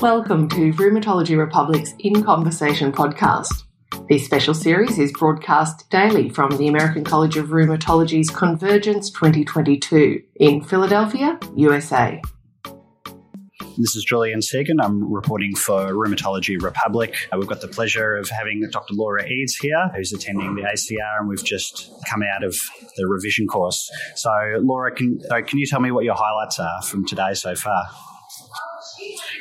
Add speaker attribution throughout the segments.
Speaker 1: Welcome to Rheumatology Republic's In Conversation podcast. This special series is broadcast daily from the American College of Rheumatology's Convergence 2022 in Philadelphia, USA.
Speaker 2: This is Julian Segan. I'm reporting for Rheumatology Republic. Uh, we've got the pleasure of having Dr. Laura Eades here, who's attending the ACR, and we've just come out of the revision course. So, Laura, can, can you tell me what your highlights are from today so far?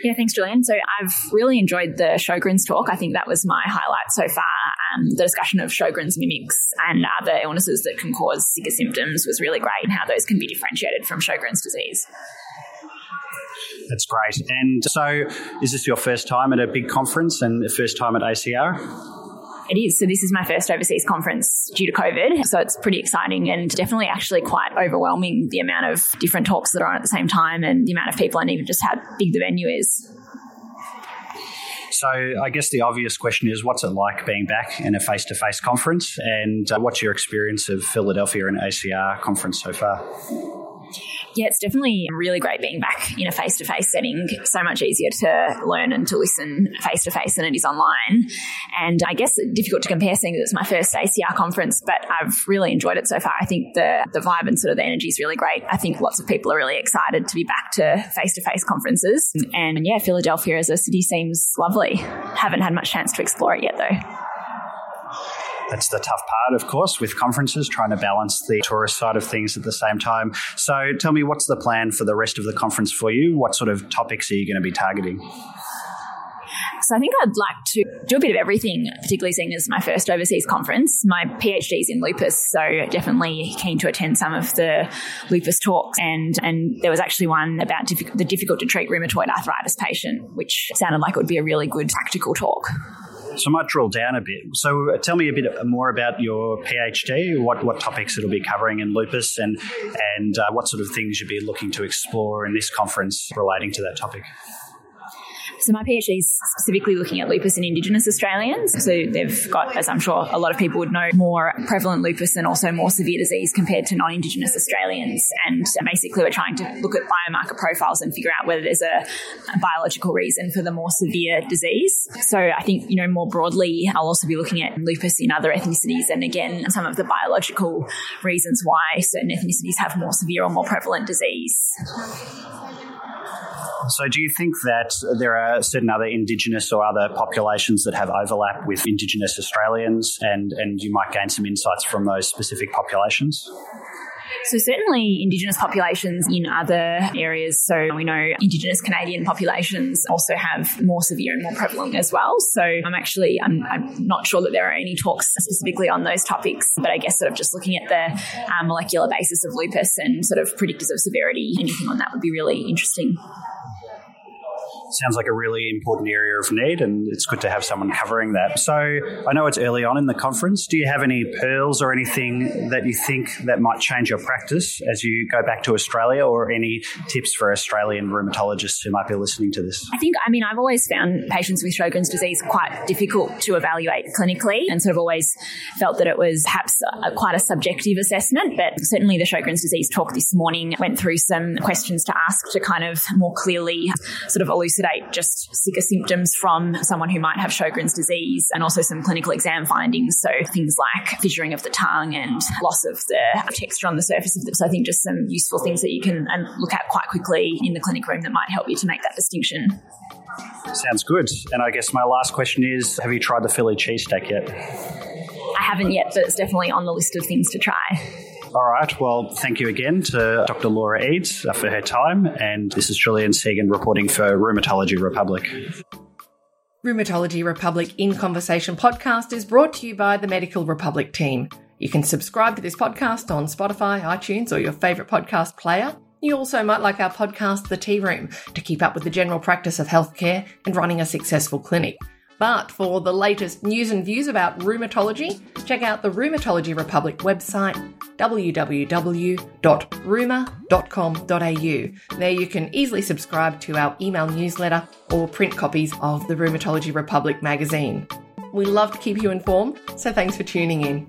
Speaker 3: Yeah, thanks, Julian. So I've really enjoyed the Sjogren's talk. I think that was my highlight so far. Um, the discussion of Sjogren's mimics and other illnesses that can cause sicca symptoms was really great and how those can be differentiated from Sjogren's disease.
Speaker 2: That's great. And so, is this your first time at a big conference and the first time at ACR?
Speaker 3: It is. So this is my first overseas conference due to COVID. So it's pretty exciting and definitely actually quite overwhelming the amount of different talks that are on at the same time and the amount of people and even just how big the venue is.
Speaker 2: So I guess the obvious question is what's it like being back in a face-to-face conference and uh, what's your experience of Philadelphia and ACR conference so far?
Speaker 3: Yeah, it's definitely really great being back in a face to face setting. So much easier to learn and to listen face to face than it is online. And I guess difficult to compare seeing that it's my first ACR conference, but I've really enjoyed it so far. I think the, the vibe and sort of the energy is really great. I think lots of people are really excited to be back to face to face conferences. And yeah, Philadelphia as a city seems lovely. Haven't had much chance to explore it yet though.
Speaker 2: That's the tough part, of course, with conferences, trying to balance the tourist side of things at the same time. So tell me, what's the plan for the rest of the conference for you? What sort of topics are you going to be targeting?
Speaker 3: So I think I'd like to do a bit of everything, particularly seeing as my first overseas conference. My PhD is in lupus, so definitely keen to attend some of the lupus talks. And and there was actually one about the difficult to treat rheumatoid arthritis patient, which sounded like it would be a really good practical talk.
Speaker 2: So I might drill down a bit. So uh, tell me a bit more about your PhD, what, what topics it'll be covering in lupus, and, and uh, what sort of things you'll be looking to explore in this conference relating to that topic.
Speaker 3: So my PhD is specifically looking at lupus in Indigenous Australians. So they've got, as I'm sure a lot of people would know, more prevalent lupus and also more severe disease compared to non-Indigenous Australians. And basically, we're trying to look at biomarker profiles and figure out whether there's a, a biological reason for the more severe disease. So I think, you know, more broadly, I'll also be looking at lupus in other ethnicities and again, some of the biological reasons why certain ethnicities have more severe or more prevalent disease.
Speaker 2: So, do you think that there are certain other Indigenous or other populations that have overlap with Indigenous Australians, and, and you might gain some insights from those specific populations?
Speaker 3: So certainly Indigenous populations in other areas. So we know Indigenous Canadian populations also have more severe and more prevalent as well. So I'm actually, I'm, I'm not sure that there are any talks specifically on those topics, but I guess sort of just looking at the um, molecular basis of lupus and sort of predictors of severity, anything on that would be really interesting
Speaker 2: sounds like a really important area of need, and it's good to have someone covering that. So I know it's early on in the conference. Do you have any pearls or anything that you think that might change your practice as you go back to Australia, or any tips for Australian rheumatologists who might be listening to this?
Speaker 3: I think, I mean, I've always found patients with Sjogren's disease quite difficult to evaluate clinically, and sort of always felt that it was perhaps a, quite a subjective assessment. But certainly, the Sjogren's disease talk this morning went through some questions to ask to kind of more clearly sort of elucidate elucidate just sicca symptoms from someone who might have Sjogren's disease and also some clinical exam findings. So things like fissuring of the tongue and loss of the texture on the surface of the. So I think just some useful things that you can um, look at quite quickly in the clinic room that might help you to make that distinction.
Speaker 2: Sounds good. And I guess my last question is have you tried the Philly cheesesteak yet?
Speaker 3: I haven't yet, but it's definitely on the list of things to try.
Speaker 2: All right. Well, thank you again to Dr. Laura Eades for her time. And this is Julian Segan reporting for Rheumatology Republic.
Speaker 1: Rheumatology Republic in Conversation podcast is brought to you by the Medical Republic team. You can subscribe to this podcast on Spotify, iTunes, or your favourite podcast player. You also might like our podcast, The Tea Room, to keep up with the general practice of healthcare and running a successful clinic. But for the latest news and views about rheumatology, check out the Rheumatology Republic website, www.rheuma.com.au. There you can easily subscribe to our email newsletter or print copies of the Rheumatology Republic magazine. We love to keep you informed, so thanks for tuning in.